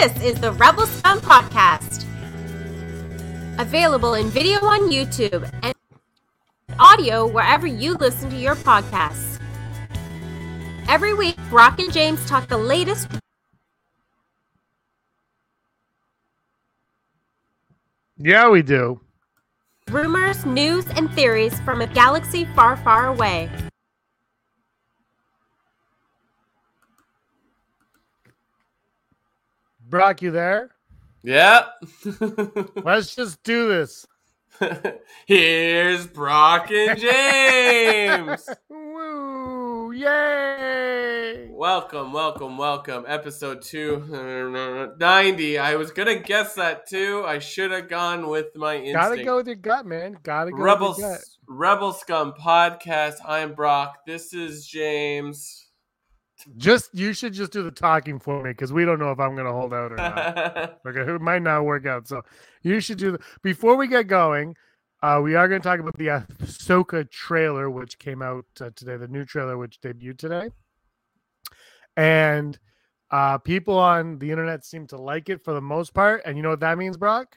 This is the Rebel Scum Podcast. Available in video on YouTube and audio wherever you listen to your podcasts. Every week, Brock and James talk the latest Yeah, we do. rumors, news, and theories from a galaxy far, far away. Brock, you there? Yeah. Let's just do this. Here's Brock and James. Woo! Yay! welcome, welcome, welcome. Episode 290. I was going to guess that too. I should have gone with my instinct. Gotta go with your gut, man. Gotta go Rebel, with your gut. Rebel Scum Podcast. I'm Brock. This is James. Just you should just do the talking for me because we don't know if I'm gonna hold out or not. Okay, it might not work out. So you should do the before we get going. Uh, we are going to talk about the Ahsoka trailer, which came out uh, today. The new trailer, which debuted today, and uh, people on the internet seem to like it for the most part. And you know what that means, Brock?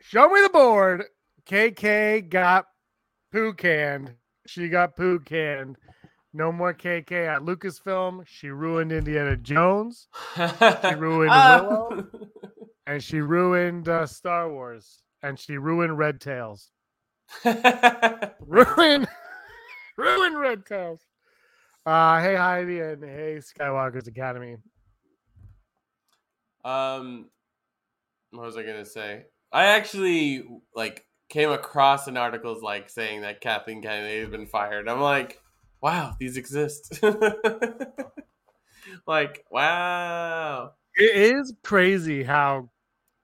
Show me the board. KK got poo canned. She got poo canned. No more KK at Lucasfilm. She ruined Indiana Jones. She ruined Willow. and she ruined uh, Star Wars, and she ruined Red Tails. Ruin, ruin Red Tails. Uh, hey Heidi and hey Skywalker's Academy. um, what was I going to say? I actually like came across an articles like saying that Kathleen Kennedy has been fired. I'm like, wow, these exist. like, wow. It is crazy how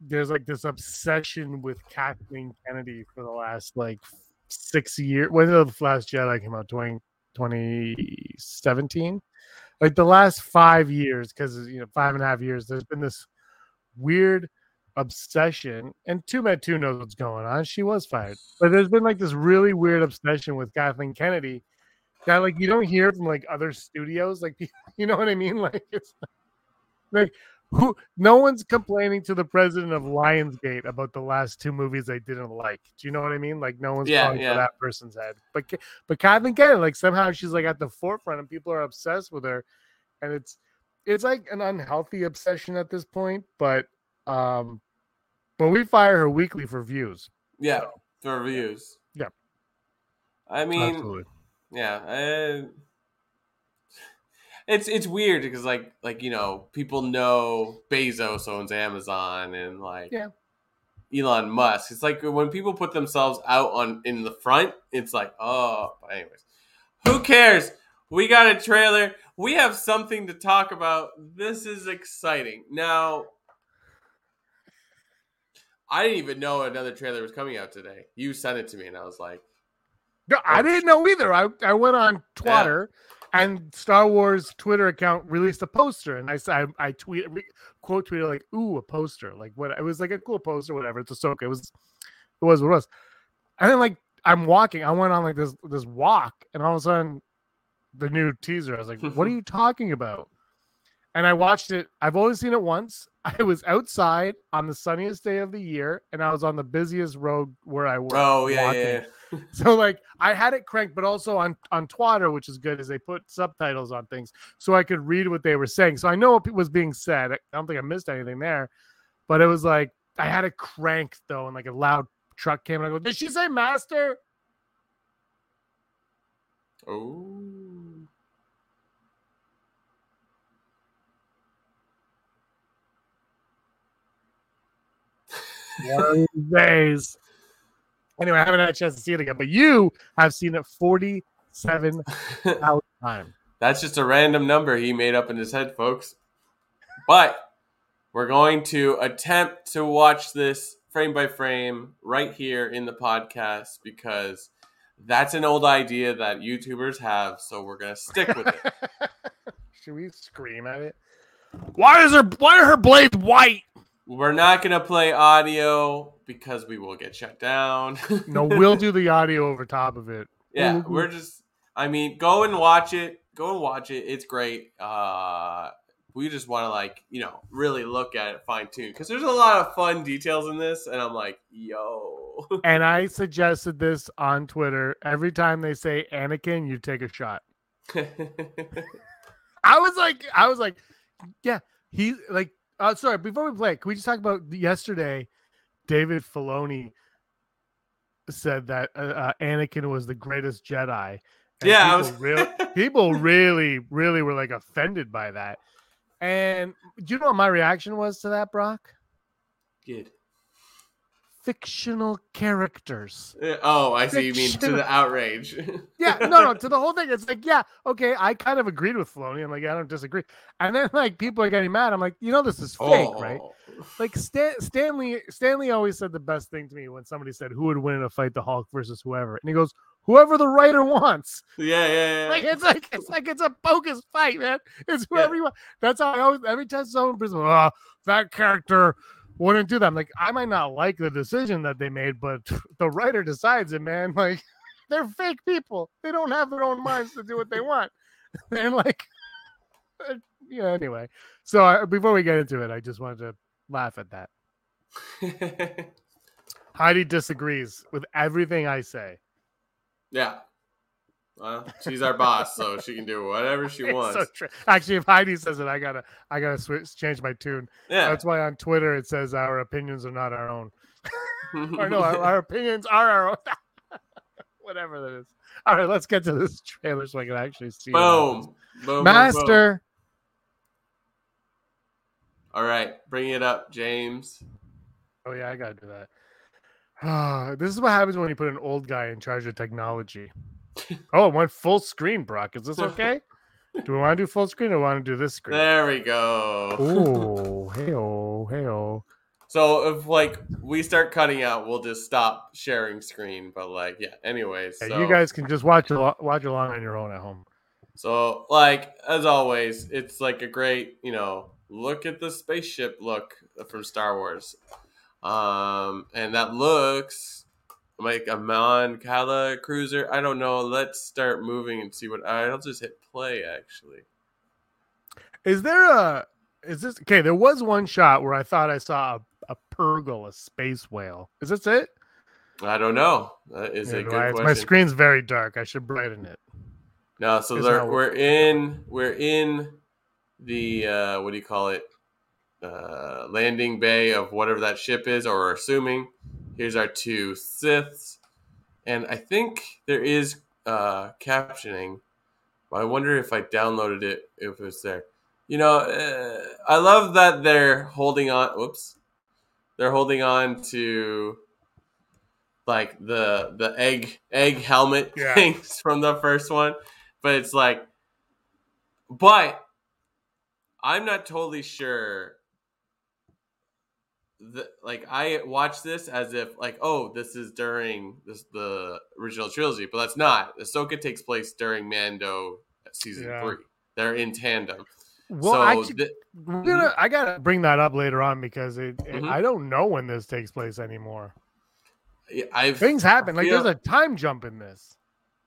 there's like this obsession with Kathleen Kennedy for the last like six years. When did the Last Jedi came out? 20, 2017? Like the last five years, because you know, five and a half years, there's been this weird obsession. And Two Med Two knows what's going on. She was fired. But there's been like this really weird obsession with Kathleen Kennedy that like you don't hear from like other studios. Like you know what I mean? Like it's like who no one's complaining to the president of Lionsgate about the last two movies they didn't like. Do you know what I mean? Like no one's Yeah, calling yeah. for that person's head. But but Kathleen Kennedy, like somehow she's like at the forefront and people are obsessed with her. And it's it's like an unhealthy obsession at this point, but um but we fire her weekly for views. Yeah, for views. Yeah. I mean, Absolutely. yeah. Uh, it's it's weird because like like you know people know Bezos owns Amazon and like Yeah. Elon Musk. It's like when people put themselves out on in the front, it's like oh. But anyways, who cares? We got a trailer. We have something to talk about. This is exciting. Now, I didn't even know another trailer was coming out today. You sent it to me, and I was like, No, I didn't know either. I, I went on Twitter and Star Wars Twitter account released a poster, and I said I, I tweet quote tweeted like, "Ooh, a poster!" Like what? It was like a cool poster, whatever. It's Ahsoka. It was, it was what it was. And then like I'm walking, I went on like this this walk, and all of a sudden, the new teaser. I was like, "What are you talking about?" And I watched it. I've only seen it once. I was outside on the sunniest day of the year, and I was on the busiest road where I work. "Oh yeah, yeah." yeah. So like I had it cranked, but also on on Twitter, which is good, is they put subtitles on things so I could read what they were saying. So I know what was being said. I don't think I missed anything there, but it was like I had it cranked though, and like a loud truck came and I go, "Did she say master?" Oh. One days. Anyway, I haven't had a chance to see it again, but you have seen it forty-seven thousand times. That's just a random number he made up in his head, folks. But we're going to attempt to watch this frame by frame right here in the podcast because that's an old idea that YouTubers have. So we're going to stick with it. Should we scream at it? Why is her why are her blades white? We're not going to play audio because we will get shut down. No, we'll do the audio over top of it. yeah, We'll- we're just, I mean, go and watch it. Go and watch it. It's great. Uh, we just want to like you know really look at it fine tune because there's a lot of fun details in this, and I'm like, yo. and I suggested this on Twitter. Every time they say Anakin, you take a shot. I was like, I was like, yeah, he like. Uh, sorry, before we play, can we just talk about yesterday? David Filoni said that uh, uh, Anakin was the greatest Jedi. Yeah, people, was... really, people really, really were like offended by that. And do you know what my reaction was to that, Brock? Good. Fictional characters. Uh, Oh, I see. You mean to the outrage? Yeah, no, no, to the whole thing. It's like, yeah, okay, I kind of agreed with Filoni. I'm like, I don't disagree. And then like people are getting mad. I'm like, you know, this is fake, right? Oh. Like Stan- Stanley, Stan Lee always said the best thing to me when somebody said who would win in a fight, the Hulk versus whoever, and he goes, whoever the writer wants. Yeah, yeah, yeah. Like it's like it's like it's a bogus fight, man. It's Yeah. whoever you want. That's how I always every time someone brings, oh, that character wouldn't do that. I'm like, I might not like the decision that they made, but the writer decides it, man. Like they're fake people. They don't have their own minds to do what they want. and like, uh, yeah. Anyway, so I, before we get into it, I just wanted to laugh at that. Heidi disagrees with everything I say. yeah. Well, she's our boss, so she can do whatever she wants. so. Actually, if Heidi says it, I gotta, I gotta switch, change my tune. yeah. That's why on Twitter it says our opinions are not our own. or no, our, our opinions are our own. Whatever that is. All right, let's get to this trailer so I can actually see. boom. Boom. boom, boom. Master. All right, bring it up, James. Oh yeah, I gotta do that. This is what happens when you put an old guy in charge of technology. Oh, it went full screen, Brock. Is this okay? do we want to do full screen or want to do this screen? There we go. Oh, hey oh, hey oh. So if like we start cutting out, we'll just stop sharing screen. But like, yeah. Anyways, Yeah, so, You guys can just watch watch along on your own at home. So like as always, it's like a great you know look at the spaceship look from Star Wars, um, and that looks like a Mon Cala cruiser. I don't know. Let's start moving and see what. I'll just hit play actually. Is there a is this okay? There was one shot where I thought I saw a, a Purrgil, a space whale. Is this it? I don't know. That is Yeah, a good I- question. my screen's very dark. I should brighten it. No, so there, we're in we're in the uh, what do you call it? Uh, landing bay of whatever that ship is, or assuming. Here's our two Siths, and I think there is uh, captioning. But I wonder if I downloaded it if it's there. You know, uh, I love that they're holding on. Whoops, they're holding on to like the the egg egg helmet Yeah. things from the first one but it's like but i'm not totally sure the, like i watch this as if like oh this is during this the original trilogy but that's not ahsoka takes place during mando season Yeah. three they're in tandem Well, so actually, thi- we're gonna, I gotta bring that up later on because it, it- Mhm. I don't know when this takes place anymore. i've Things happen. Like feel- there's a time jump in this.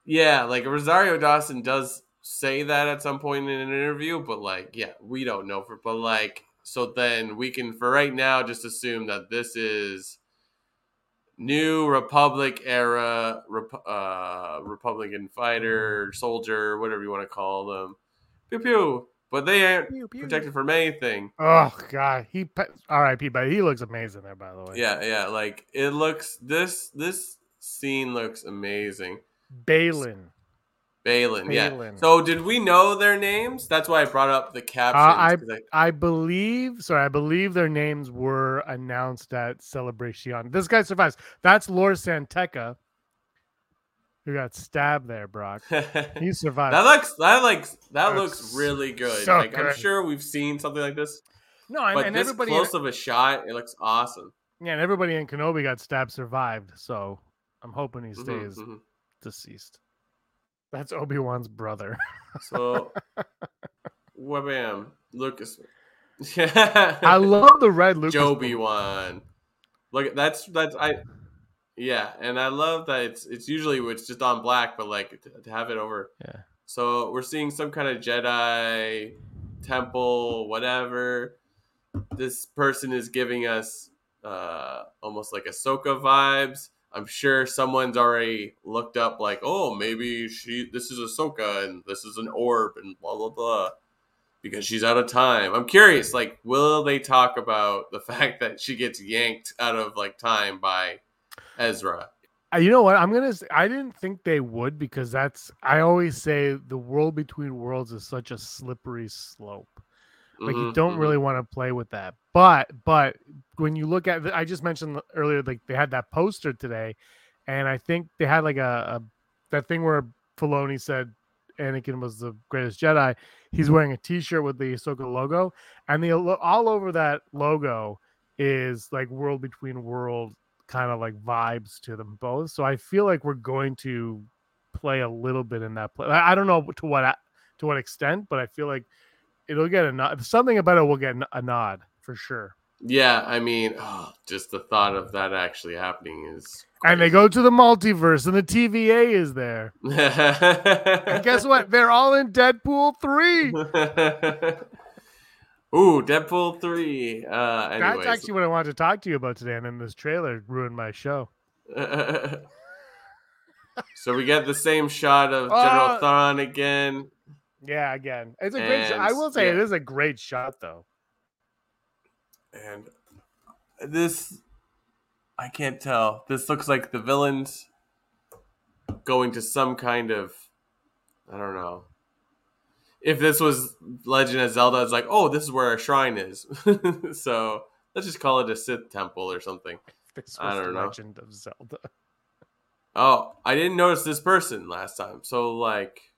Yeah, like Rosario Dawson does say that at some point in an interview, but like, yeah, we don't know for. But like, so then we can, for right now, just assume that this is new Republic era, Rep- uh, Republican fighter, soldier, whatever you want to call them. Pew pew. But they aren't Pew, pew. protected from anything. Oh god, he R.I.P. But he looks amazing there, by the way. Yeah, yeah. Like it looks. This this scene looks amazing. Baylan. Baylan, yeah. So did we know their names? That's why I brought up the captions. I- I- I believe. Sorry, I believe their names were announced at Celebration. This guy survives. That's Lord Santeca, who got stabbed there. Brock. He survived. that looks that like that That's looks really good. so like I'm sure we've seen something like this, no, and, but and this everybody. close of a shot, it looks awesome. Yeah, and everybody in Kenobi got stabbed, survived. So I'm hoping he Mhm, stays mhm. deceased. That's Obi Wan's brother. So, wabam, Lucas. Yeah, I love the red Lucas. Joby one. Look, at that's that's I. Yeah, and I love that it's it's usually it's just on black, but like to, to have it over. Yeah. So we're seeing some kind of Jedi temple, whatever. This person is giving us uh, almost like Ahsoka vibes. I'm sure someone's already looked up, like, oh, maybe she this is Ahsoka and this is an orb and blah blah blah, because she's out of time. I'm curious, like, will they talk about the fact that she gets yanked out of like time by Ezra? Uh, You know what? I'm gonna. I didn't think they would because that's. I always say the world between worlds is such a slippery slope. Like you Mhm, don't mhm. really want to play with that. But but when you look at, I just mentioned earlier, like they had that poster today, and I think they had like a, a that thing where Filoni said Anakin was the greatest Jedi. He's mm-hmm. wearing a T-shirt with the Ahsoka logo, and the all over that logo is like world between world kind of like vibes to them both. So I feel like we're going to play a little bit in that play. I I don't know to what to what extent, but I feel like it'll get a nod. Something about it will get a nod for sure. Yeah, I mean, oh, just the thought of that actually happening is. And they go to the multiverse, and the TVA is there. And guess what? They're all in Deadpool three. Ooh, Deadpool three. Uh, That's actually what I wanted to talk to you about today, and then this trailer ruined my show. so we get the same shot of General Oh. Thrawn again. Yeah, again, it's a great. Shot. I will say it yeah. is a great shot, though. And this, I can't tell. This looks like the villains going to some kind of, I don't know. If this was Legend of Zelda, it's like, oh, this is where our shrine is. so let's just call it a Sith temple or something. This I was the don't know. Legend of Zelda. Oh, I didn't notice this person last time. So like,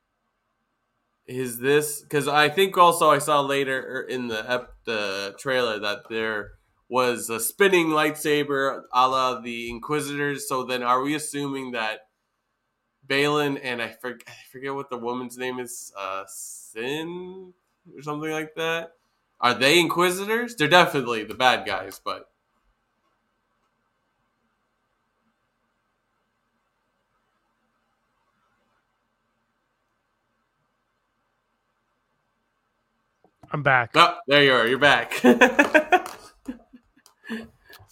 is this because I think also I saw later er, in the the trailer that there was a spinning lightsaber a la the Inquisitors. So then, are we assuming that Baylan and I, for, I forget what the woman's name is, uh, Sin or something like that? Are they Inquisitors? They're definitely the bad guys, but I'm back. oh, there you are. You're back.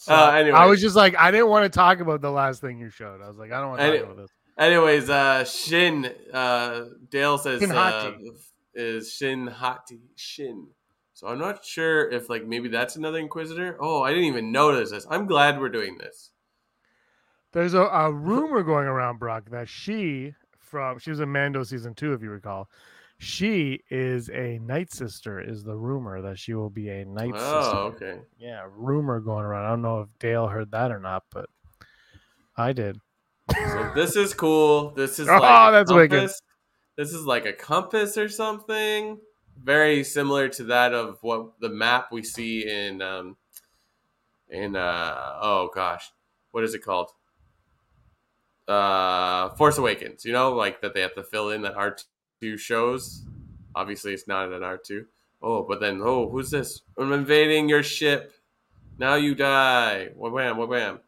So, uh, anyway. I was just like, I didn't want to talk about the last thing you showed. I was like, I don't want to Any- talk about this. Anyways, uh, Shin, uh, Dale says, Shin uh, is Shin Hati. Shin. So I'm not sure if, like, maybe that's another Inquisitor. Oh, I didn't even notice this. I'm glad we're doing this. There's a, a rumor going around, Brock, that she from she was in Mando season two, if you recall. She is a night sister. Is the rumor that she will be a night Oh, sister? Oh, okay. Yeah, rumor going around. I don't know if Dale heard that or not, but I did. So this is cool. This is Oh, like a that's wicked. compass. This is like a compass or something. Very similar to that of what the map we see in um in uh oh gosh, what is it called? Uh Force Awakens, you know, like that they have to fill in that R2 shows. Obviously it's not an R2. Oh, but then oh, who's this? I'm invading your ship. Now you die. Wham, wham, wham.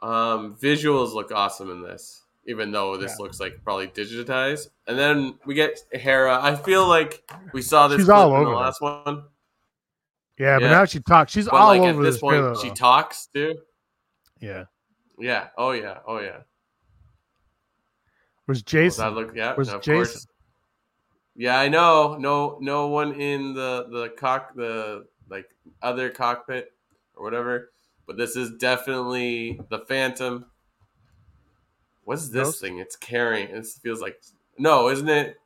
Um, visuals look awesome in this, even though this Yeah. looks like probably digitized. And then we get Hera. I feel like we saw this She's all in the over last one, Yeah, but now she talks. She's but all like over at this this point, she talks too. yeah. Yeah. Oh yeah. Oh yeah. Does Jacen? that look? Yeah. Of Jacen? course. Yeah, I know. No, no one in the the cock the like other cockpit or whatever. But this is definitely the Phantom. What's this Ghost? thing? It's carrying. It feels like no, isn't it?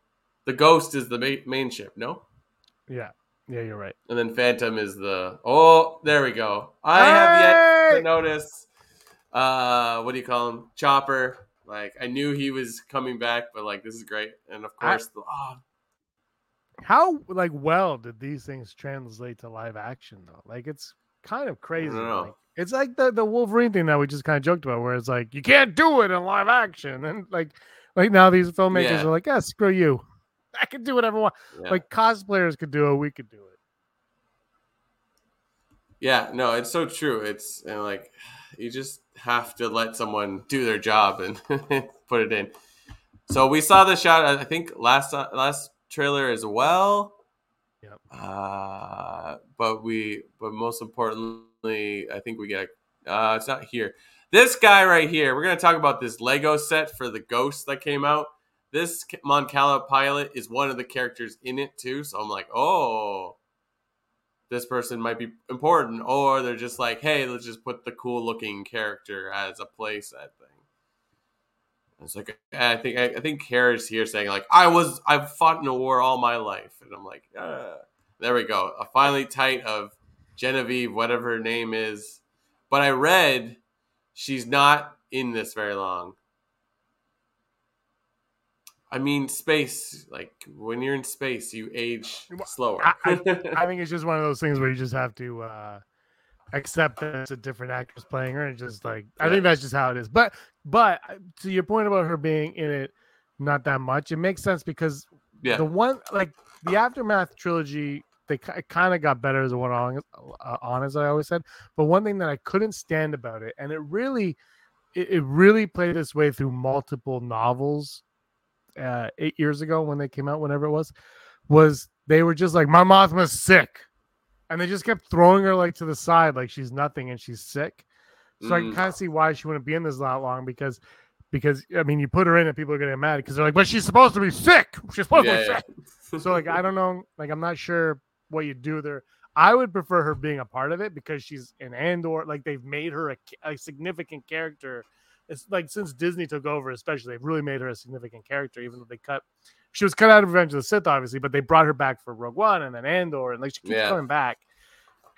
The Ghost is the ma- main ship. No, Yeah, yeah, you're right. and then Phantom is the. Oh, there we go. I have yet to notice. Uh, what do you call him? Chopper. Like I knew he was coming back, but like this is great. And of I- course, the, oh, How like well did these things translate to live action though? Like it's kind of crazy. Like, it's like the the Wolverine thing that we just kind of joked about, where it's like you can't do it in live action, and like like now these filmmakers Yeah. are like, yeah, screw you. I can do whatever I want. yeah. Like cosplayers could do it, we could do it. Yeah, no, it's so true. It's and like you just have to let someone do their job and put it in. So we saw the shot. I think last last trailer as well. Yep. Uh, but we, but most importantly, I think we get. Uh, it's not here. This guy right here. We're gonna talk about this Lego set for the Ghost that came out. This Mon Cala pilot is one of the characters in it too. So I'm like, oh, this person might be important, or they're just like, hey, let's just put the cool looking character as a playset thing. It's like I think I, I think Kara's here saying like I was I've fought in a war all my life, and I'm like, uh. there we go, a finally tight of Genevieve, whatever her name is. But I read she's not in this very long. I mean, space. Like when you're in space, you age slower. I, I, I think it's just one of those things where you just have to uh, accept that it's a different actress playing her, and just like I think that's just how it is. But but uh, to your point about her being in it, not that much, it makes sense because yeah. the one like the aftermath trilogy. They kind of got better as a one on, uh, on, as I always said. But one thing that I couldn't stand about it, and it really, it, it really played this way through multiple novels uh, eight years ago when they came out, whenever it was, was they were just like, "Mon Mothma's sick," and they just kept throwing her like to the side, like she's nothing and she's sick. So mm. I can kind of see why she wouldn't be in this that long because, because I mean, you put her in and people are getting mad because they're like, "But she's supposed to be sick. She's supposed yeah, to be yeah. sick." so like, I don't know, like I'm not sure what you do there. I would prefer her being a part of it because she's an Andor. Like they've made her a, a significant character it's like since Disney took over, especially, they've really made her a significant character, even though they cut she was cut out of Revenge of the Sith, obviously, but they brought her back for Rogue One and then Andor, and like she keeps yeah. coming back.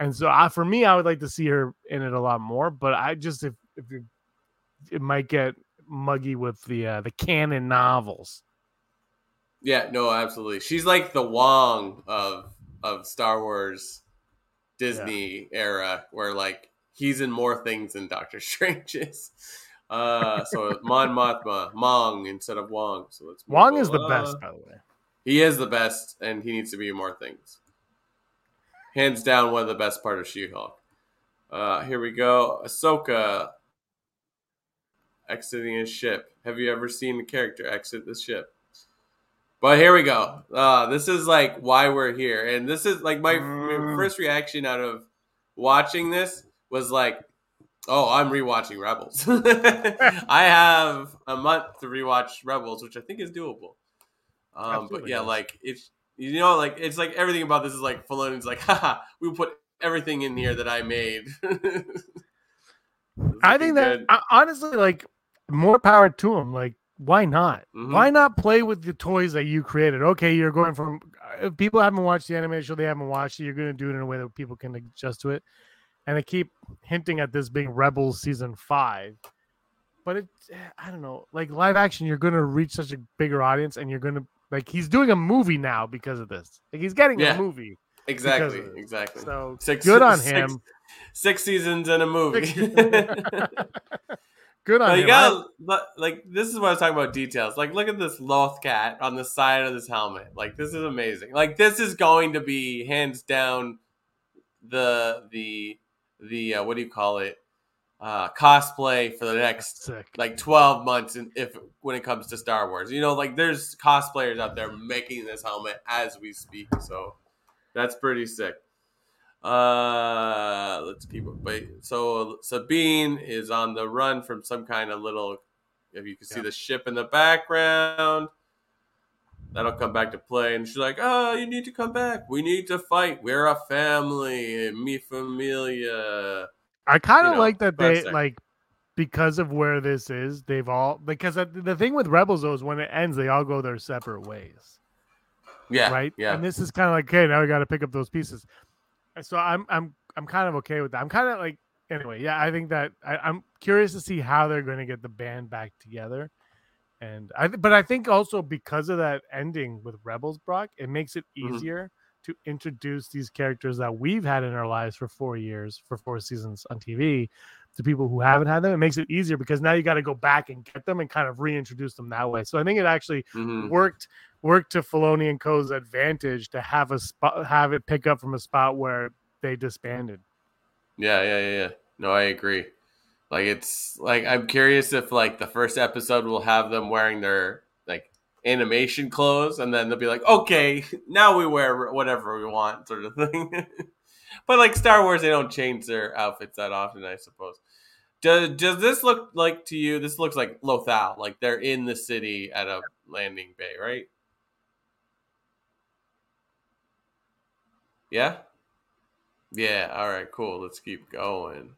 And so, I, for me, I would like to see her in it a lot more. But I just if if you, it might get muggy with the uh, the canon novels. Yeah, no, absolutely. She's like the Wong of of Star Wars, Disney yeah. era, where like he's in more things than Doctor Strange is. Uh, so Mon Mothma, Mong instead of Wong. So it's Wong is the best, by the way. He is the best, and he needs to be more things. Hands down, one of the best part of She-Hulk. Uh, here we go. Ahsoka exiting his ship. Have you ever seen a character exit the ship? But here we go. Uh, this is like why we're here, and this is like my, my mm. first reaction out of watching this was like, Oh, I'm rewatching Rebels. I have a month to rewatch Rebels, which I think is doable. Um, but yeah, like it's you know, like it's like everything about this is like Filoni's like, haha, we put everything in here that I made. I think that honestly, like more power to him. Like, why not? Mm-hmm. Why not play with the toys that you created? Okay, you're going from if people haven't watched the animation show, they haven't watched it. You're going to do it in a way that people can adjust to it and they keep hinting at this being Rebels season five. But it, I don't know, like live action, you're going to reach such a bigger audience, and you're going to like he's doing a movie now because of this. Like he's getting yeah, a movie. Exactly, exactly. So six, good on him. Six, six seasons in a movie. good on but him. You gotta, like this is what I was talking about details. Like look at this Loth cat on the side of this helmet. Like this is amazing. Like this is going to be hands down the the the uh, what do you call it uh, cosplay for the next like 12 months and if when it comes to Star Wars. You know, like there's cosplayers out there making this helmet as we speak. So that's pretty sick. Uh let's keep it wait. So Sabine is on the run from some kind of little if you can see yeah. the ship in the background that'll come back to play. And she's like, "Oh, you need to come back. We need to fight. We're a family. Mi familia." I kind of you know, like that they like because of where this is. They've all because the thing with Rebels though is when it ends, they all go their separate ways. Yeah. Right. Yeah. And this is kind of like, okay, now we got to pick up those pieces. So I'm I'm I'm kind of okay with that. I'm kind of like anyway. Yeah, I think that I, I'm curious to see how they're going to get the band back together and I but I think also because of that ending with Rebels, Brock, it makes it mm-hmm. easier mm-hmm. to introduce these characters that we've had in our lives for four years, for four seasons on TV, to people who haven't had them. It makes it easier because now you got to go back and get them and kind of reintroduce them that way. So I think it actually mm-hmm. worked worked to Filoni and Co.'s advantage to have a spot, have it pick up from a spot where they disbanded. Yeah, yeah, yeah. yeah. No, I agree. Like it's like I'm curious if like the first episode will have them wearing their like animation clothes, and then they'll be like, okay, now we wear whatever we want, sort of thing. but like Star Wars, they don't change their outfits that often, I suppose. Does does this look like to you? This looks like Lothal, like they're in the city at a landing bay, right? Yeah. Yeah. All right. Cool. Let's keep going.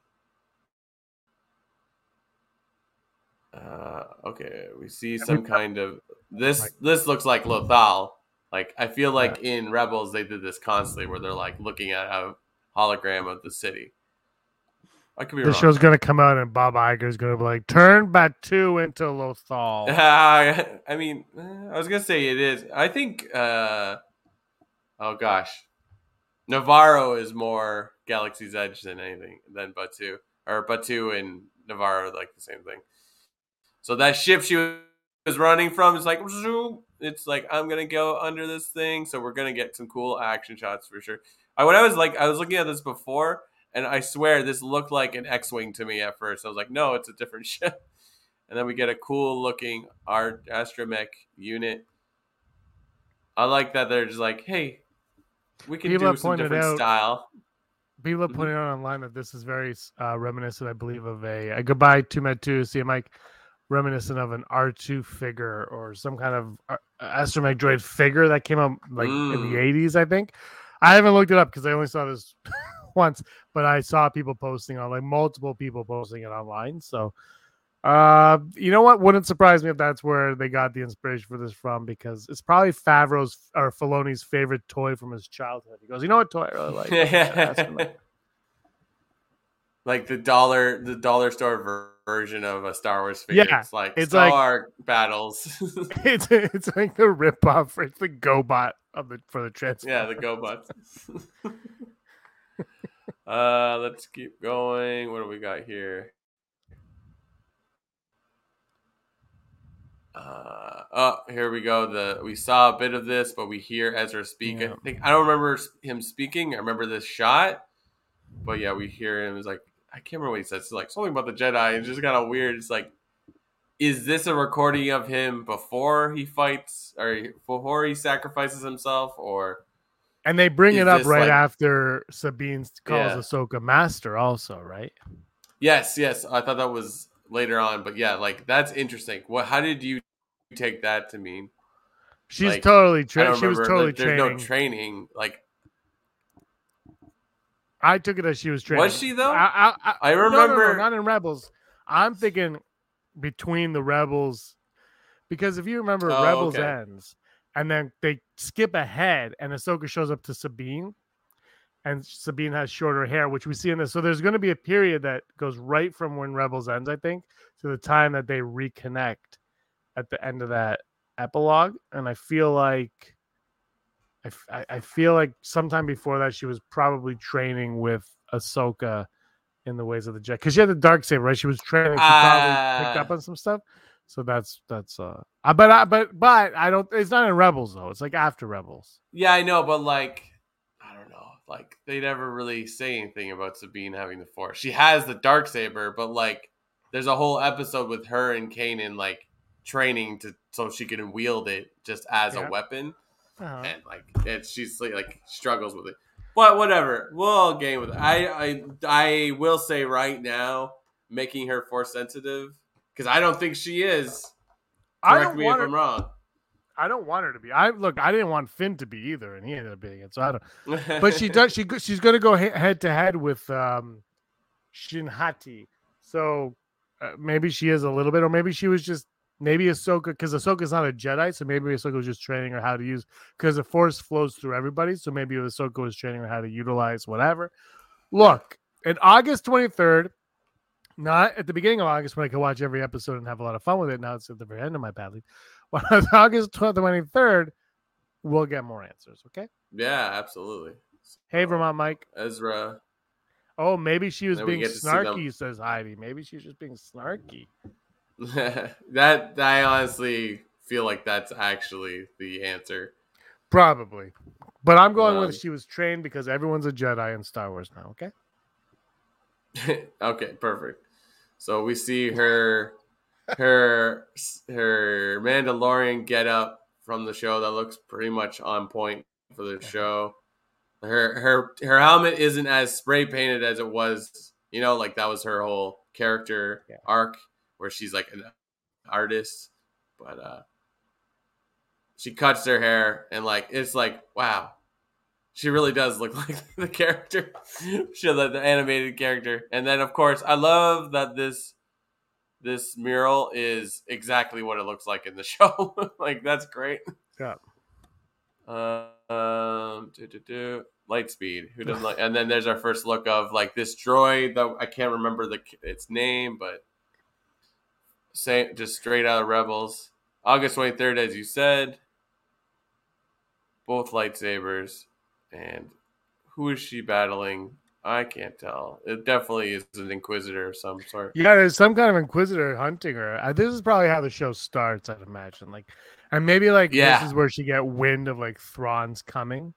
Uh, okay, we see some kind of this. This looks like Lothal. Like I feel like in Rebels they did this constantly, where they're like looking at a hologram of the city. I could be The wrong. show's gonna come out and Bob Iger's gonna be like, "Turn Batuu into Lothal." I mean, eh, I was gonna say it is. I think. uh Oh gosh, Nevarro is more Galaxy's Edge than anything than Batuu, or Batuu and Nevarro are like the same thing. So that ship she was running from is like, zoom. it's like I'm gonna go under this thing, so we're gonna get some cool action shots for sure. I when I was like, I was looking at this before, and I swear this looked like an X-wing to me at first. I was like, no, it's a different ship. And then we get a cool looking art astromech unit. I like that they're just like, hey, we can People do some different out- style. People have Mhm. pointed out online that this is very uh, reminiscent, I believe, of a, a goodbye to Med Two. See, you, Mike, reminiscent of an R two figure or some kind of uh, astromech droid figure that came out like in the Mm. eighties. I think. I haven't looked it up because I only saw this once, but I saw people posting on like multiple people posting it online. So, uh, you know what? Wouldn't surprise me if that's where they got the inspiration for this from because it's probably Favreau's or Filoni's favorite toy from his childhood. He goes, "You know what toy I really like?" astromech." like the dollar the dollar store ver- version of a Star Wars figure. Yeah, it's like it's like- Star battles. it's it's like the ripoff. for- It's the GoBot of the for the transfer. yeah, the GoBots. uh, let's keep going. What do we got here? Uh, oh, here we go. The we saw a bit of this, but we hear Ezra speak. Yeah. I think I don't remember him speaking. I remember this shot, but yeah, we hear him. It's like I can't remember what he says. It's like something about the Jedi. It's just kind of weird. It's like, is this a recording of him before he fights or before he sacrifices himself, or and they bring it up right like- after Sabine calls Yeah. Ahsoka master. Also, right? Yes, yes. I thought that was later on, but yeah, like that's interesting. What? How did you take that to mean? She's Like, totally trained. She was totally like, there's training. no training. Like, I took it as she was training. was she though? I, I, I no, no, no, remember- not in Rebels. I'm thinking between the Rebels, because if you remember, Oh, Rebels okay. ends, and then they skip ahead, and Ahsoka shows up to Sabine, and Sabine has shorter hair, which we see in this. So there's going to be a period that goes right from when Rebels ends, I think, to the time that they reconnect at the end of that epilogue, and I feel like. I, I- I feel like sometime before that she was probably training with Ahsoka in the ways of the Jedi because she had the dark saber, right? She was training. She probably picked Ah. up on some stuff. So that's that's uh, uh, but I but but I don't. It's not in Rebels though. It's like after Rebels. yeah, I know, but like, I don't know. Like, they never really say anything about Sabine having the Force. She has the dark saber, but like, there's a whole episode with her and Kanan like training to so she can wield it just as Yeah. a weapon. Uh-huh. and like it's she's like, like struggles with it. But whatever, we'll all game with it. I I I will say right now, making her force sensitive because I don't think she is. I Correct don't me if want her. I'm wrong. I don't want her to be. I look. I didn't want Finn to be either, and he ended up being it. So I don't. But she does. She she's going to go head to head with um, Shinhati. So uh, maybe she is a little bit, or maybe she was just maybe Ahsoka because Ahsoka's not a Jedi, so maybe Ahsoka was just training her how to use because the Force flows through everybody. So maybe Ahsoka was training her how to utilize whatever. Look, in August twenty third, not at the beginning of August when I could watch every episode and have a lot of fun with it. Now it's at the very end of my path. When it's August twenty third, we'll get more answers. Okay. yeah, absolutely. Hey, Vermont Mike. Ezra. Oh, maybe she was being get to see them. snarky, says Heidi. Maybe she's just being snarky. that I honestly feel like that's actually the answer. Probably. But I'm going Um, with she was trained because everyone's a Jedi in Star Wars now, okay? okay, perfect. So we see her her her Mandalorian get up from the show that looks pretty much on point for the show. Her her her helmet isn't as spray painted as it was, you know, like that was her whole character Yeah. arc where she's like an artist, but uh she cuts her hair and like it's like wow. She really does look like the character. she the, the animated character. And then of course I love that this this mural is exactly what it looks like in the show. like that's great. Yeah. Uh, um, do, do, do. Lightspeed. Who doesn't like? And then there's our first look of like this droid. That I can't remember the its name, but say just straight out of Rebels. August twenty third, as you said. Both lightsabers, and who is she battling? I can't tell. It definitely is an Inquisitor of some sort. Yeah, there's some kind of inquisitor hunting her. Uh, this is probably how the show starts, I'd imagine. Like, and maybe like Yeah. this is where she get wind of like Thrawn's coming.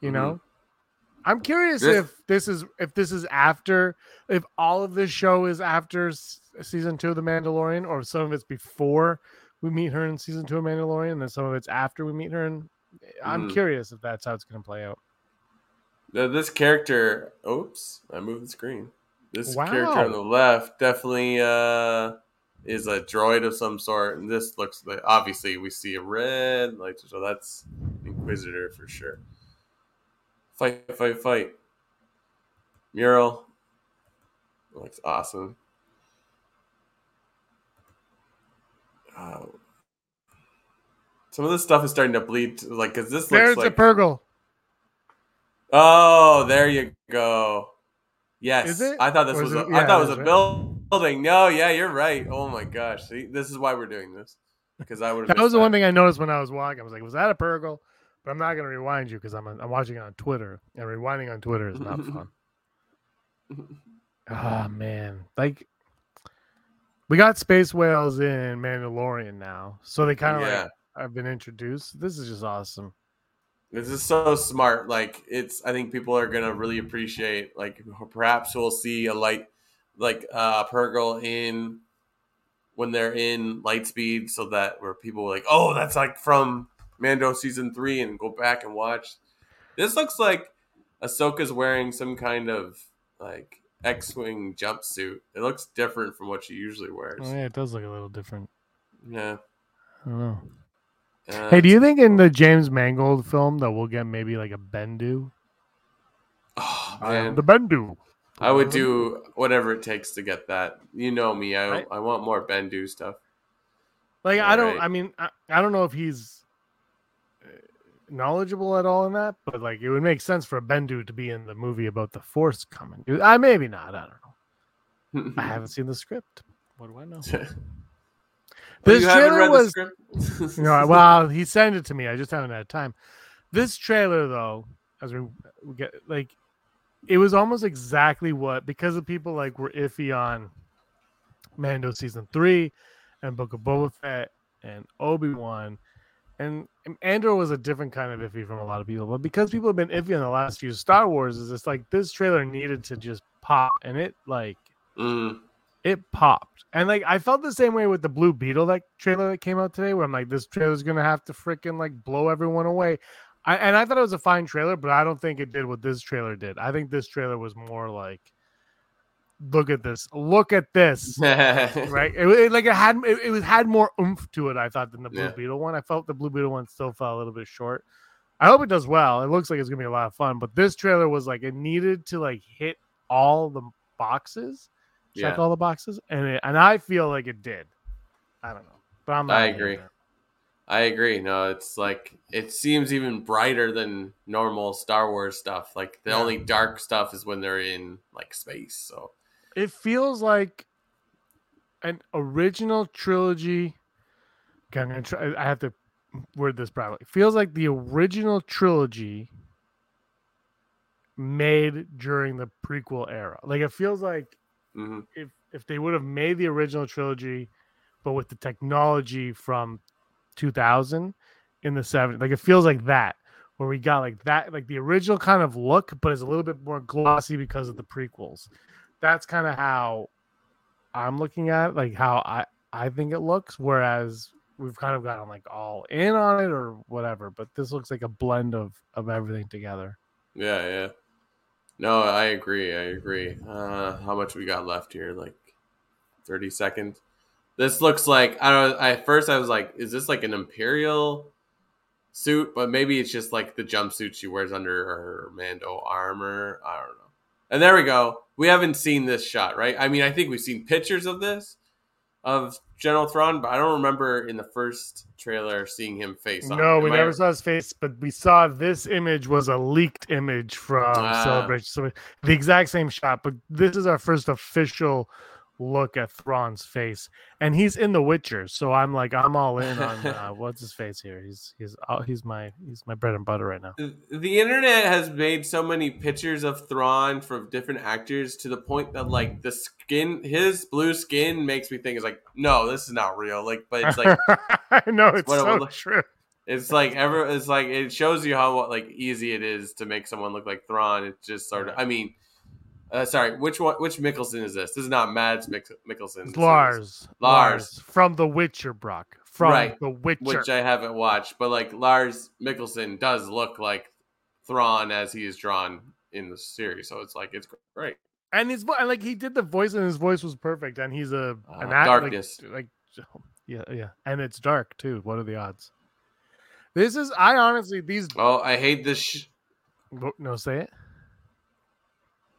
You know, I'm curious This- if this is if this is after if all of this show is after s- season two of The Mandalorian, or if some of it's before we meet her in season two of Mandalorian, and then some of it's after we meet her. And I'm Mhm. curious if that's how it's going to play out. Now, this character, oops, I moved the screen. This character on the left definitely uh, is a droid of some sort, and this looks like obviously we see a red light, so that's Inquisitor for sure. Fight, fight, fight! Mural looks awesome. Oh. Some of this stuff is starting to bleed, to, like, because this There's looks a like Purrgil. Oh, there you go. Yes, Is it? I thought this Or was. is A, it- I thought it it was a right? building. No, yeah, you're right. Oh my gosh, see, this is why we're doing this because I would. That was the one thing I noticed when I was walking. I was like, "Was that a Purrgil?" But I'm not going to rewind you because I'm I'm watching it on Twitter, and rewinding on Twitter is not fun. Ah man, like we got space whales in Mandalorian now, so they kind of Yeah, like have been introduced. This is just awesome. this is so smart. Like it's. I think people are gonna really appreciate. Like perhaps we'll see a light, like uh Purrgil in when they're in Lightspeed, so that where people are like, oh, that's like from Mando season three, and go back and watch. This looks like Ahsoka's wearing some kind of like X-wing jumpsuit. It looks different from what she usually wears. Oh, yeah, it does look a little different. Yeah. I don't know. Uh, Hey, do you think in the James Mangold film that we'll get maybe like a Bendu? Oh, I am man. the Bendu. I would do whatever it takes to get that. You know me. I Right. I want more Bendu stuff. Like I don't. Right. I mean, I, I don't know if he's knowledgeable at all in that, but like it would make sense for a Bendu to be in the movie about the Force coming. I maybe not. I don't know. I haven't seen the script. What do I know? This you trailer read was. the script? No, well, he sent it to me. I just haven't had time. This trailer, though, as we, we get like, it was almost exactly what because of people like were iffy on Mando season three and Book of Boba Fett and Obi Wan, and, and Andor was a different kind of iffy from a lot of people. But because people have been iffy on the last few Star Wars, is it's like this trailer needed to just pop, and it like Mm, it popped. And like I felt the same way with the Blue Beetle that trailer that came out today, where I'm like, this trailer's gonna have to freaking like blow everyone away. I and I thought it was a fine trailer, but I don't think it did what this trailer did. I think this trailer was more like, look at this, look at this, right? It, it- like it had it, it was had more oomph to it. I thought than the Blue Yeah. Beetle one. I felt the Blue Beetle one still fell a little bit short. I hope it does well. It looks like it's gonna be a lot of fun, but this trailer was like it needed to like hit all the boxes check Yeah. all the boxes, and it, and I feel like it did. I don't know, but I'm. I agree. there. I agree. No, it's like it seems even brighter than normal Star Wars stuff. Like the Yeah. only dark stuff is when they're in like space. So It feels like an original trilogy. Okay, I'm gonna try. I have to word this properly. It feels like the original trilogy made during the prequel era. Like it feels like mhm. if if they would have made the original trilogy, but with the technology from 2000 in the 70s, like it feels like that, where we got like that, like the original kind of look, but it's a little bit more glossy because of the prequels. That's kind of how I'm looking at, it, like how I I think it looks. Whereas we've kind of gotten like all in on it or whatever. But this looks like a blend of of everything together. Yeah, yeah. No, I agree. I agree. Uh, how much we got left here? Like thirty seconds. This looks like I don't. I first I was like, is this like an imperial suit? But maybe it's just like the jumpsuit she wears under her Mando armor. I don't know. And there we go. We haven't seen this shot, right? I mean, I think we've seen pictures of this of General Thrawn, but I don't remember in the first trailer seeing him face on. No, Am we I- never saw his face, but we saw this image was a leaked image from Ah. Celebration. So the exact same shot, but this is our first official look at Thrawn's face, and he's in The Witcher. So I'm like, I'm all in on uh, what's his face here. He's he's uh, he's my he's my bread and butter right now. the internet has made so many pictures of Thrawn from different actors to the point that like the skin, his blue skin makes me think it's like, no, this is not real. Like, but it's like I know it's what it so look- true. it's like ever it's like it shows you how like easy it is to make someone look like Thrawn. It's just sort of. I mean, uh, sorry, which one? Which Mikkelsen is this? This is not Mads Mik- Mikkelsen. This Lars. Lars. from The Witcher, Brock. From Right, The Witcher. which I haven't watched, but like Lars Mikkelsen does look like Thrawn as he is drawn in the series. So it's like it's great. and his and, like he did the voice and his voice was perfect and he's a Uh, an act, darkness. like, like yeah yeah and it's dark too what are the odds this is i honestly these Oh, I hate this. Sh- no say it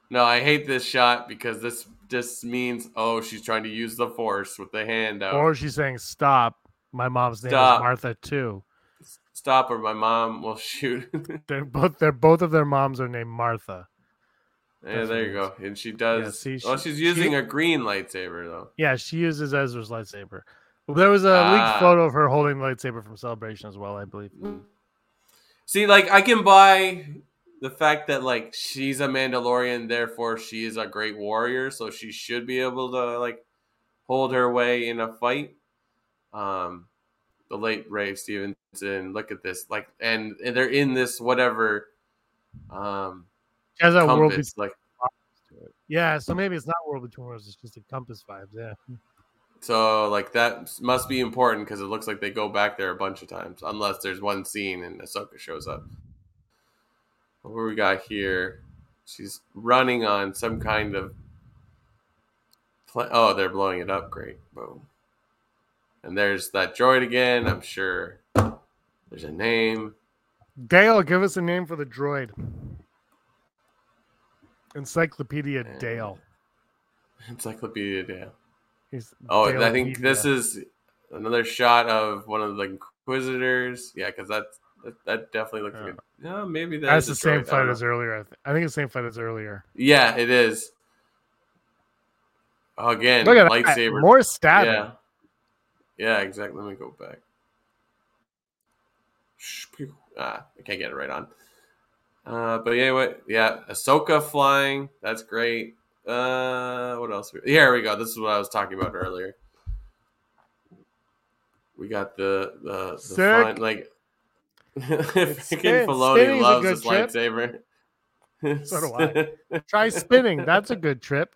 no, I hate this shot because this just means oh she's trying to use the force with the hand out. or she's saying stop my mom's name Stop. is martha too Stop or my mom will shoot. they're both they're both of their moms are named martha yeah, That's there you go. And she does. see, oh, she- she's using she- a green lightsaber though. yeah she uses ezra's lightsaber well, there was a Ah. leaked photo of her holding the lightsaber from celebration as well i believe See, like I can buy the fact that like she's a Mandalorian, therefore she is a great warrior, so she should be able to like hold her way in a fight. Um, the late Ray Stevenson, look at this, like, and, and they're in this whatever um she has that world compass, like yeah so maybe it's not world between worlds it's just a compass vibes yeah so like that must be important because it looks like they go back there a bunch of times, unless there's one scene and Ahsoka shows up. What we got here? She's running on some kind of. Pla- oh, they're blowing it up. Great. Boom. And there's that droid again. I'm sure there's a name. Dale, give us a name for the droid. Encyclopedia Dale. Encyclopedia Dale. He's Oh, I think Dalepedia. this is another shot of one of the Inquisitors. Yeah, because that, that that definitely looks Yeah. good. Yeah, maybe that that's the same fight as earlier. I, th- I think it's the same fight as earlier. Yeah, it is. Again, Look at that. lightsaber. More stabbing. Yeah. Yeah, exactly. Let me go back. Ah, I can't get it right on. Uh, but anyway. Yeah, Ahsoka flying. That's great. Uh, what else? Here we go. This is what I was talking about earlier. We got the the, the fun, like freaking spin- Filoni loves good his trip. lightsaber. So do I. Try spinning. That's a good trip.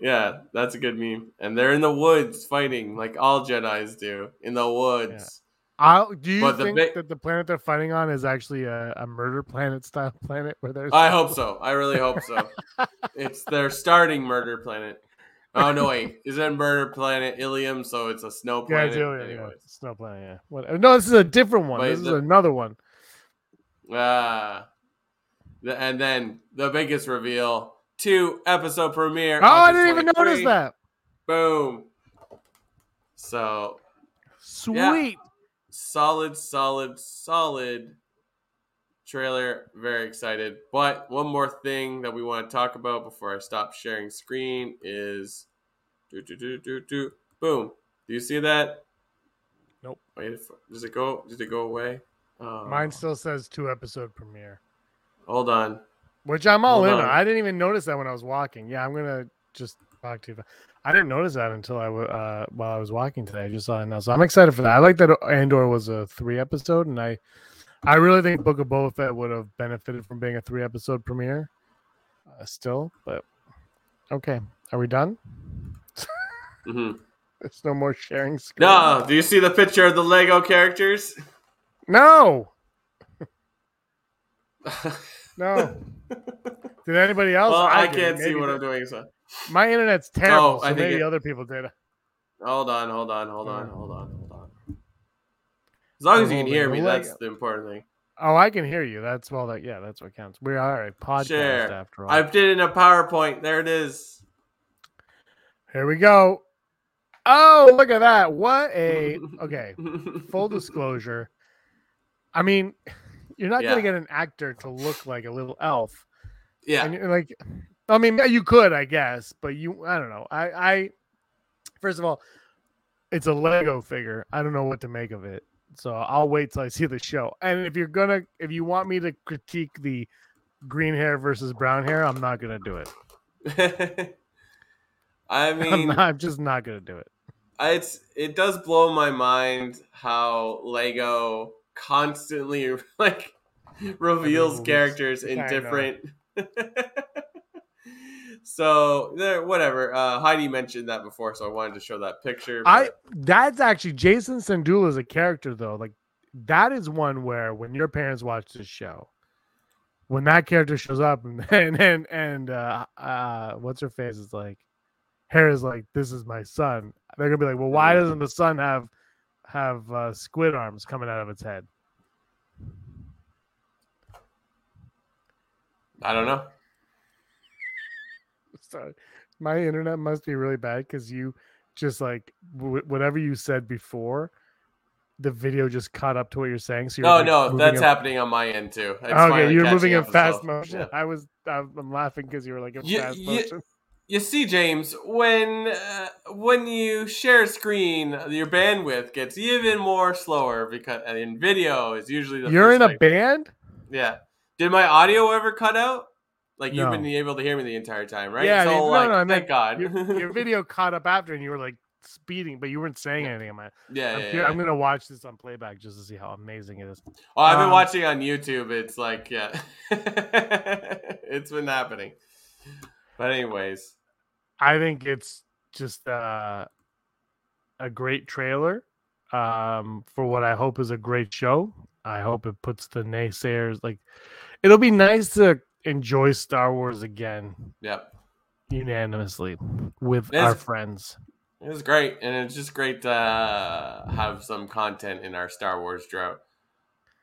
Yeah, that's a good meme. And they're in the woods fighting like all Jedi's do in the woods. I'll, do you But the think big- that the planet they're fighting on is actually a, a murder planet style planet where there's I hope so. I really hope so. it's their starting murder planet. Oh no, wait, is it murder planet Ilum? So it's a snow yeah, planet. it's alien, yeah. Snow planet. Yeah. What, no, this is a different one. Wait, this is another one. Ah, The- and then the biggest reveal: two episode premiere. Oh, I didn't even notice that. Boom. So Sweet. solid, solid, solid trailer. Very excited. But one more thing that we want to talk about before I stop sharing screen is do do do do do. Boom. Do you see that? Nope. Wait, does it go? Did it go away? Oh, Mine still says two episode premiere, Hold on. which I'm all Hold in on. I didn't even notice that when I was walking. Yeah, I'm gonna just talk to you. I didn't notice that until I uh, while I was walking today. I just saw it now, so I'm excited for that. I like that Andor was a three episode, and I, I really think Book of Boba Fett would have benefited from being a three episode premiere. Uh, still, but okay, are we done? hmm There's no more sharing screen. No, do you see the picture of the Lego characters? No. No. Did anybody else? well, I did. can't see what I'm doing. So My internet's terrible, Oh, I so maybe it- other people did. hold on, hold on, hold on, hold on. As long as you can hear me, that's the important thing. Oh, I can hear you. That's well. That yeah, that's what counts. We're all right. Podcast Sure. after all. I've did it in a PowerPoint. There it is. Here we go. Oh, look at that! What a okay. Full disclosure. I mean, you're not Yeah. gonna get an actor to look like a little elf. yeah, And like, I mean, you could, I guess, but you, I don't know. I, I, first of all, it's a Lego figure. I don't know what to make of it, so I'll wait till I see the show. And if you're gonna, if you want me to critique the green hair versus brown hair, I'm not gonna do it. I I'm, mean, not, I'm just not gonna do it. it's it does blow my mind how Lego constantly like reveals characters in I different. So there, whatever. Uh, Heidi mentioned that before, so I wanted to show that picture. I that's actually Jacen Syndulla is a character though. Like that is one where when your parents watch this show, when that character shows up and and and, and uh, uh, what's her face is like, Hera's like, this is my son. They're gonna be like, well, why doesn't the son have have uh, squid arms coming out of its head? I don't know. So my internet must be really bad because you just like w- whatever you said before. The video just caught up to what you're saying. So you're No, like, no, that's up- happening on my end too. It's okay, you're moving in fast motion. Yeah. I was, I'm laughing because you were like in You- fast you- motion. You see, James, when uh, when you share a screen, your bandwidth gets even more slower because in video is usually the You're in a thing. band. Yeah. Did my audio ever cut out? Like you've been able to hear me the entire time, right? Yeah, So no, like, no, I thank meant God. Your, your video caught up after, and you were like speeding, but you weren't saying anything. I'm, like, yeah, I'm, yeah, yeah. I'm gonna watch this on playback just to see how amazing it is. Oh, I've been um, watching on YouTube. It's like, yeah, it's been happening. But anyways, I think it's just uh, a great trailer um, for what I hope is a great show. I hope it puts the naysayers like. It'll be nice to enjoy Star Wars again yep, unanimously with It our friends. it was great, and it's just great to uh, have some content in our Star Wars drought.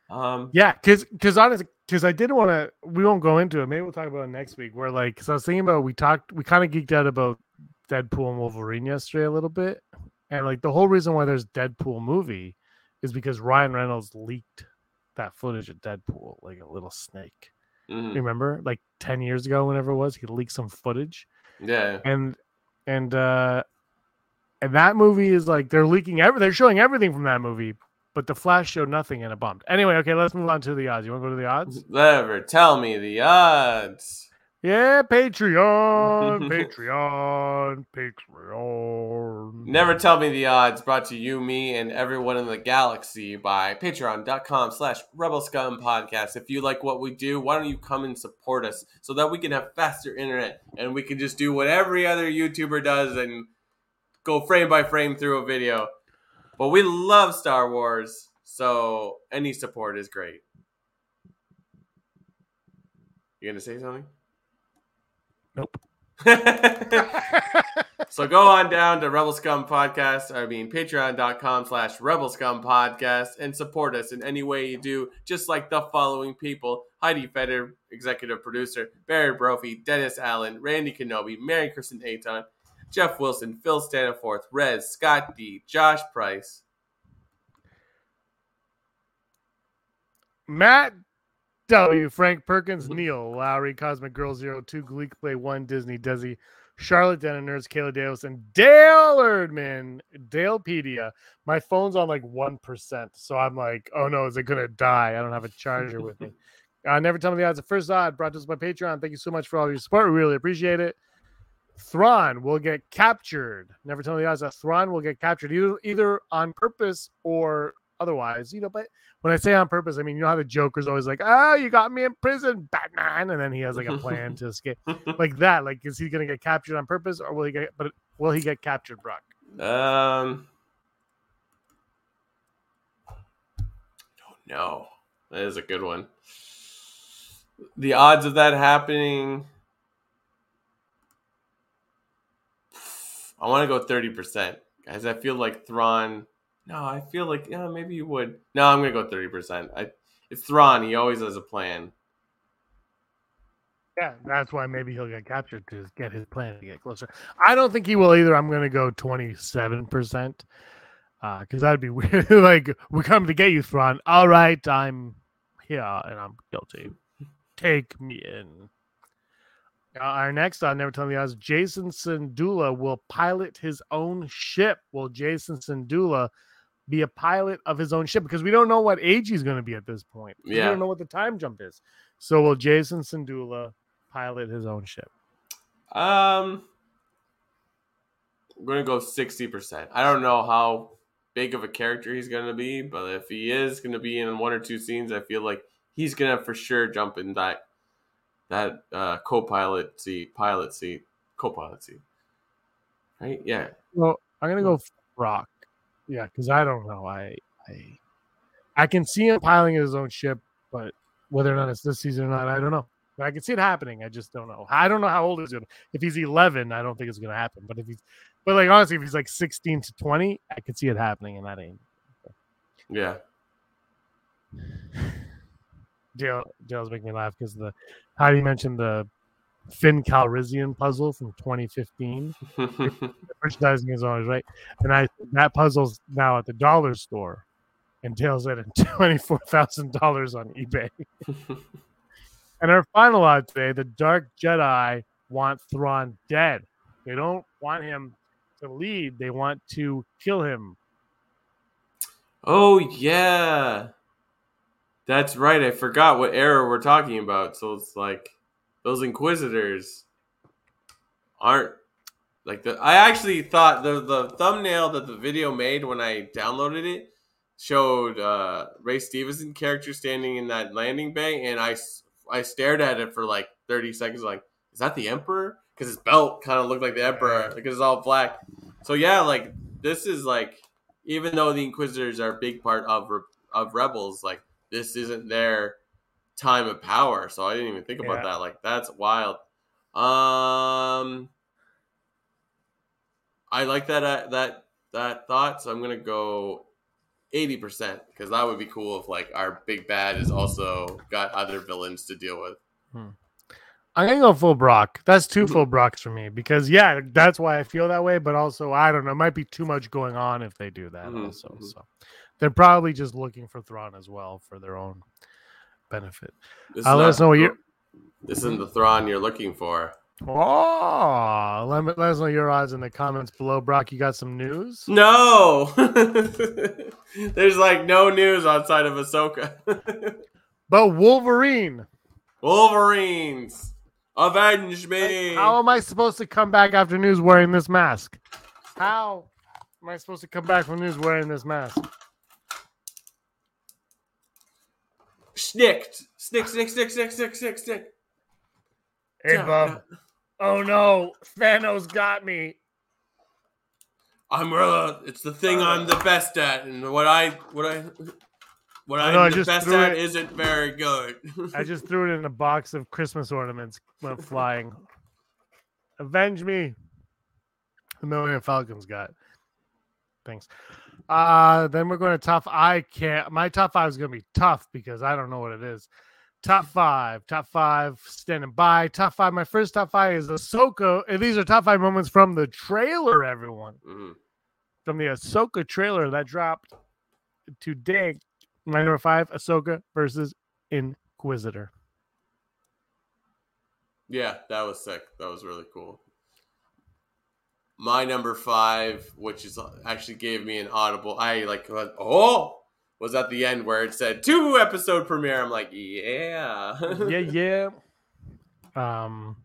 Um, Yeah, because because honestly, because I didn't want to. We won't go into it. Maybe we'll talk about it next week. Where like, because I was thinking about we talked, we kind of geeked out about Deadpool and Wolverine yesterday a little bit, and like the whole reason why there's Deadpool movie is because Ryan Reynolds leaked that footage of Deadpool like a little snake. Mhm. Remember, like ten years ago, whenever it was, he leaked some footage, yeah, and and uh and that movie is like they're leaking every they're showing everything from that movie but the flash showed nothing and it bumped. Anyway okay let's move on to the odds. You want to go to the odds? Never tell me the odds. Yeah patreon patreon patreon Never tell me the odds. Brought to you, me, and everyone in the galaxy by patreon.com slash rebel scum podcast. If you like what we do, why don't you come and support us so that we can have faster internet and we can just do what every other YouTuber does and go frame by frame through a video. But we love Star Wars, so any support is great. You gonna say something? Nope. So go on down to Rebel Scum Podcast, I mean patreon.com slash Rebel Scum Podcast and support us in any way you do, just like the following people. Heidi Feder, executive producer, Barry Brophy, Dennis Allen, Randy Kenobi, Mary Kristen Aton, Jeff Wilson, Phil Staniforth, Rez, Scott D, Josh Price. matt w frank perkins neil lowry cosmic girl zero two gleek play one disney desi charlotte denner nerds kayla davis and dale erdman dalepedia. My phone's on like 1% so i'm like oh no is it gonna die? I don't have a charger with me. Uh, never tell me the odds the first odd brought to us by patreon. Thank you so much for all your support. We really appreciate it. Thrawn will get captured. Never tell me the odds that Thrawn will get captured either either on purpose or otherwise. You know, but when I say on purpose, I mean you know how the Joker's always like, "Oh, you got me in prison, Batman," and then he has like a plan to escape, like that. Like, is he gonna get captured on purpose, or will he get? But will he get captured, Brock? Um, don't know. That is a good one. The odds of that happening, I want to go thirty percent, guys. I feel like Thrawn. No, I feel like yeah, maybe you would. No, I'm gonna go thirty percent. I it's Thrawn. He always has a plan. Yeah, that's why maybe he'll get captured to get his plan to get closer. I don't think he will either. I'm to go 27%. Uh, because that'd be weird. like, we come to get you, Thrawn. All right, I'm here and I'm guilty. Take me in. Uh, our next on Never Tell Me Odds, Jacen Syndulla will pilot his own ship. Will Jacen Syndulla be a pilot of his own ship? Because we don't know what age he's going to be at this point. Yeah. We don't know what the time jump is. So will Jacen Syndulla pilot his own ship? Um, I'm gonna go sixty percent. I don't know how big of a character he's gonna be, but if he is gonna be in one or two scenes, I feel like he's gonna for sure jump in that that uh, co-pilot seat, pilot seat, co-pilot seat. Right? Yeah. Well, I'm gonna go Brock. Yeah, because I don't know. I I I can see him piloting his own ship, but whether or not it's this season or not, I don't know. But I can see it happening. I just don't know. I don't know how old he's gonna. If he's 11, I don't think it's gonna happen. But if he's, but like honestly, if he's like 16 to 20, I could see it happening, and that ain't. Yeah. Dale Dale's making me laugh because the how do you mention the Finn Calrissian puzzle from 2015? merchandising is always right. And I that puzzle's now at the dollar store and Dale's at twenty four thousand dollars on eBay. and our final odd today, the Dark Jedi want Thrawn dead. They don't want him to lead, they want to kill him. oh yeah. That's right. I forgot what era we're talking about. So it's like those Inquisitors aren't like the. I actually thought the the thumbnail that the video made when I downloaded it showed uh, Ray Stevenson character standing in that landing bay, and I I stared at it for like thirty seconds, like is that the Emperor? Because his belt kind of looked like the Emperor because it's all black. So yeah, like this is like even though the Inquisitors are a big part of of Rebels, like this isn't their time of power. So I didn't even think about Yeah. that. Like that's wild. Um, I like that uh, that that thought. So I'm gonna go eighty percent because that would be cool if like our big bad is also got other villains to deal with. I'm gonna go full Brock. That's two full Brocks for me because yeah, that's why I feel that way. But also, I don't know, it might be too much going on if they do that. Mhm, Also, mhm. so they're probably just looking for Thrawn as well for their own benefit. This, Uh, let us know what you're- This isn't the Thrawn you're looking for. Oh, let, me, let us know your odds in the comments below. Brock, you got some news? No, there's like no news outside of Ahsoka. But Wolverine, Wolverines, avenge me! how am I supposed to come back after news wearing this mask? How am I supposed to come back from news wearing this mask? Snicked, snick, snick, snick, snick, snick, snick, snick. Hey, bub. Oh no, Thanos got me. I'm uh, it's the thing I'm the best at, and what I what I what I I'm know, I the just best threw at it- isn't very good. I just threw it in a box of Christmas ornaments, went flying. Avenge me. The Millennium Falcons got. Thanks. Uh then we're going to top. I can't. My top five is going to be tough because I don't know what it is. Top five, top five, standing by. Top five. My first top five is Ahsoka. and These are top five moments from the trailer. Everyone Mhm. from the Ahsoka trailer that dropped today. My number five, Ahsoka versus Inquisitor. Yeah, that was sick. That was really cool. My number five, which is actually gave me an audible. I like oh was at the end where it said two episode premiere. I'm like, yeah, yeah, yeah. Um,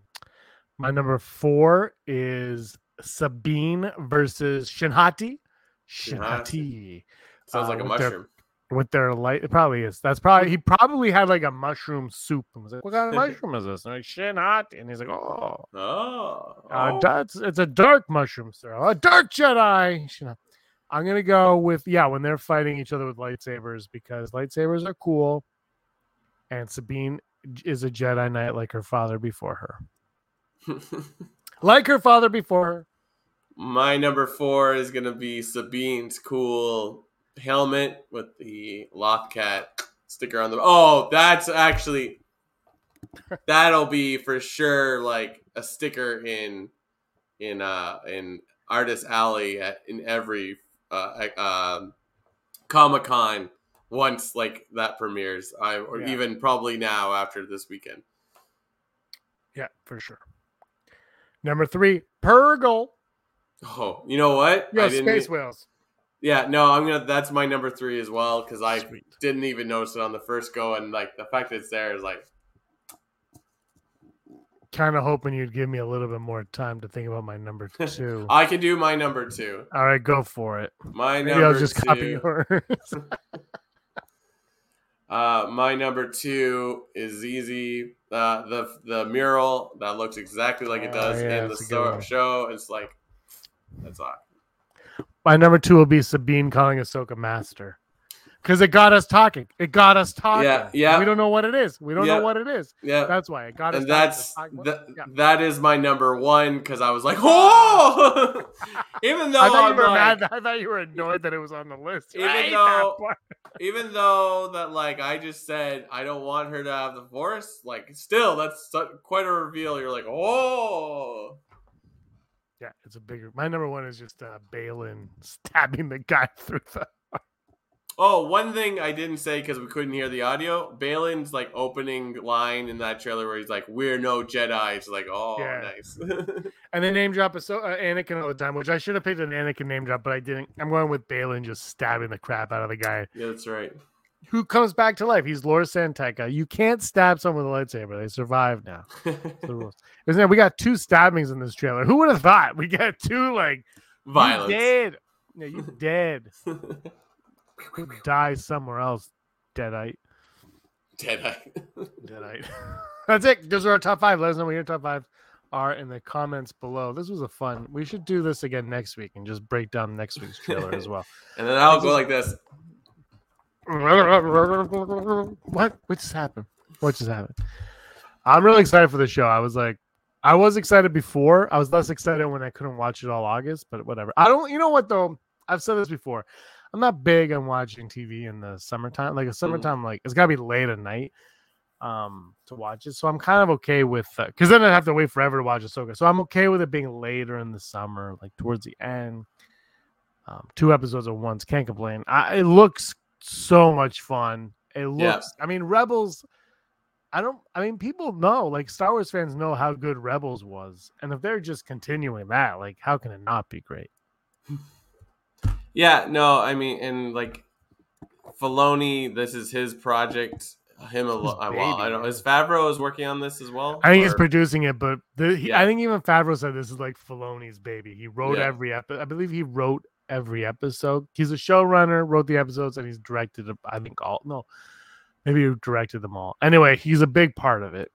my number four is Sabine versus Shin Hati. Shinhati. Sounds like Uh, a with their- mushroom. With their light. It probably is. That's probably he probably had like a mushroom soup and was like, "What kind of mushroom is this?" And I'm like, "Shit, hot." And he's like, "Oh, Oh, uh, da- it's, it's a dark mushroom, sir. A dark Jedi." You know, I'm gonna go with yeah when they're fighting each other with lightsabers because lightsabers are cool, and Sabine is a Jedi Knight like her father before her, like her father before her. My number four is gonna be Sabine's cool helmet with the Lothcat sticker on the. Oh, that's actually that'll be for sure like a sticker in in uh in Artist Alley at, in every uh um Comic Con once like that premieres. I or Yeah. even probably now after this weekend. Yeah, for sure. Number three, Purrgil. Oh, you know what? Yeah, space e- whales. Yeah, no, I'm gonna. That's my number three as well because I Sweet. didn't even notice it on the first go, and like the fact that it's there is like, Kind of hoping you'd give me a little bit more time to think about my number two. I can do my number two. All right, go for it. My Maybe number I'll just two. copy yours. Uh, my number two is easy. Uh, the the mural that looks exactly like it Oh, does yeah, in the that's a good so- one. show. It's like that's all. My number two will be Sabine calling Ahsoka master. Because it got us talking. It got us talking. Yeah, yeah. We don't know what it is. We don't Yeah. know what it is. Yeah, That's why it got us and talking. that's Talking- th- yeah. that is my number one because I was like, oh, even though I thought I'm you were like, mad. I thought you were annoyed that it was on the list. Even though- even though that like I just said I don't want her to have the force, like still that's quite a reveal. You're like, oh, Yeah, it's a bigger. My number one is just uh, Baylan stabbing the guy through the. oh. One thing I didn't say because we couldn't hear the audio. Baylan's like opening line in that trailer where he's like, "We're no Jedi." It's like, oh, Yeah. nice. And they name drop is so uh, Anakin all the time, which I should have picked an Anakin name drop, but I didn't. I'm going with Baylan just stabbing the crap out of the guy yeah, that's right. Who comes back to life. He's Lord Santeca. You can't stab someone with a lightsaber. They survive now. The rules. Isn't it? We got two stabbings in this trailer. Who would have thought? We got two like you dead. Yeah, you dead. Die somewhere else, deadite. Deadite. Deadite. That's it. Those are our top five. Let us know what your top five are in the comments below. This was a fun. We should do this again next week and just break down next week's trailer as well. and then I'll go like this. What? What just happened? What just happened? I'm really excited for the show. I was like, I was excited before. I was less excited when I couldn't watch it all August, but whatever. I don't. You know what though? I've said this before. I'm not big on watching TV in the summertime. Like a summertime, like it's gotta be late at night um to watch it. So I'm kind of okay with because then I'd have to wait forever to watch Ahsoka. So I'm okay with it being later in the summer, like towards the end. Um, two episodes at once, can't complain. I, it looks so much fun. It looks. Yeah. I mean, Rebels. I don't. I mean, people know, like Star Wars fans know how good Rebels was, and if they're just continuing that, like, how can it not be great? Yeah, no, I mean, and like Filoni, this is his project. Him alone. Well, I don't. Is Favreau is working on this as well? I think he's producing it, but the, he, Yeah. I think even Favreau said this is like Filoni's baby. He wrote Yeah. every episode. I believe he wrote every episode. He's a showrunner, wrote the episodes, and he's directed. I think all. No, maybe he directed them all. Anyway, he's a big part of it.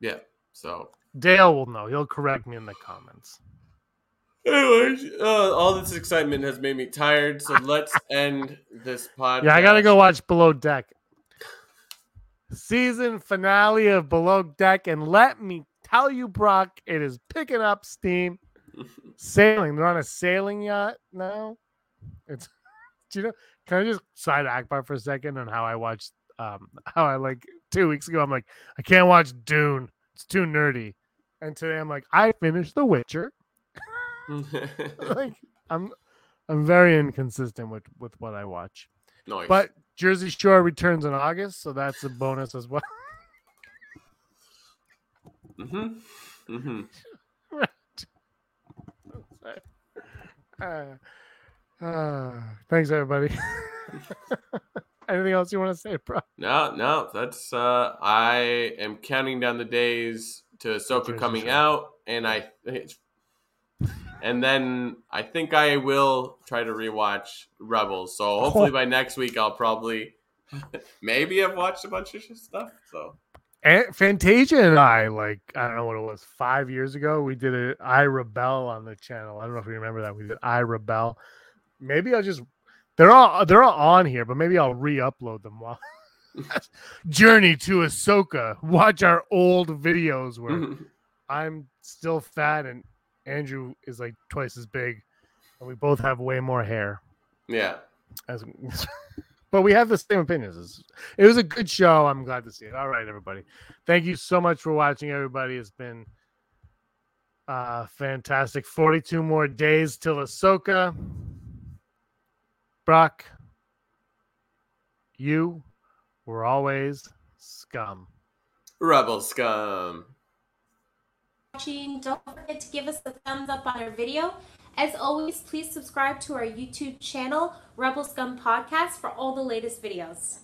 Yeah. So, Dale will know. He'll correct me in the comments. anyways, uh, all this excitement has made me tired. So let's end this podcast. Yeah, I gotta go watch Below Deck. Season finale of Below Deck, and let me tell you, Brock, it is picking up steam. Sailing, they're on a sailing yacht now. It's, do you know? Can I just side Akbar for a second on how I watched, um, how I like two weeks ago? I'm like, I can't watch Dune. It's too nerdy. And today I'm like, I finished The Witcher. like, I'm, I'm very inconsistent with with what I watch. nice. But Jersey Shore returns in August, so that's a bonus as well. Hmm. Hmm Uh, uh, thanks, everybody. Anything else you want to say, bro? No, no, that's. uh I am counting down the days to Ahsoka coming out, and I. and then I think I will try to rewatch Rebels. So hopefully by next week I'll probably maybe have watched a bunch of stuff. So and Fantasia and I, like, I don't know what it was, five years ago, we did a I Rebel on the channel. I don't know if you remember that. We did I Rebel. Maybe I'll just they're all they're all on here, but maybe I'll re-upload them while Journey to Ahsoka. Watch our old videos where I'm still fat and Andrew is like twice as big, and we both have way more hair. Yeah. As but we have the same opinions. It was a good show. I'm glad to see it. All right, everybody. Thank you so much for watching, everybody. It's been uh fantastic. 42 more days till Ahsoka. Brock, you were always scum. Rebel scum. Watching, don't forget to give us a thumbs up on our video. As always, please subscribe to our YouTube channel, Rebel Scum Podcast, for all the latest videos.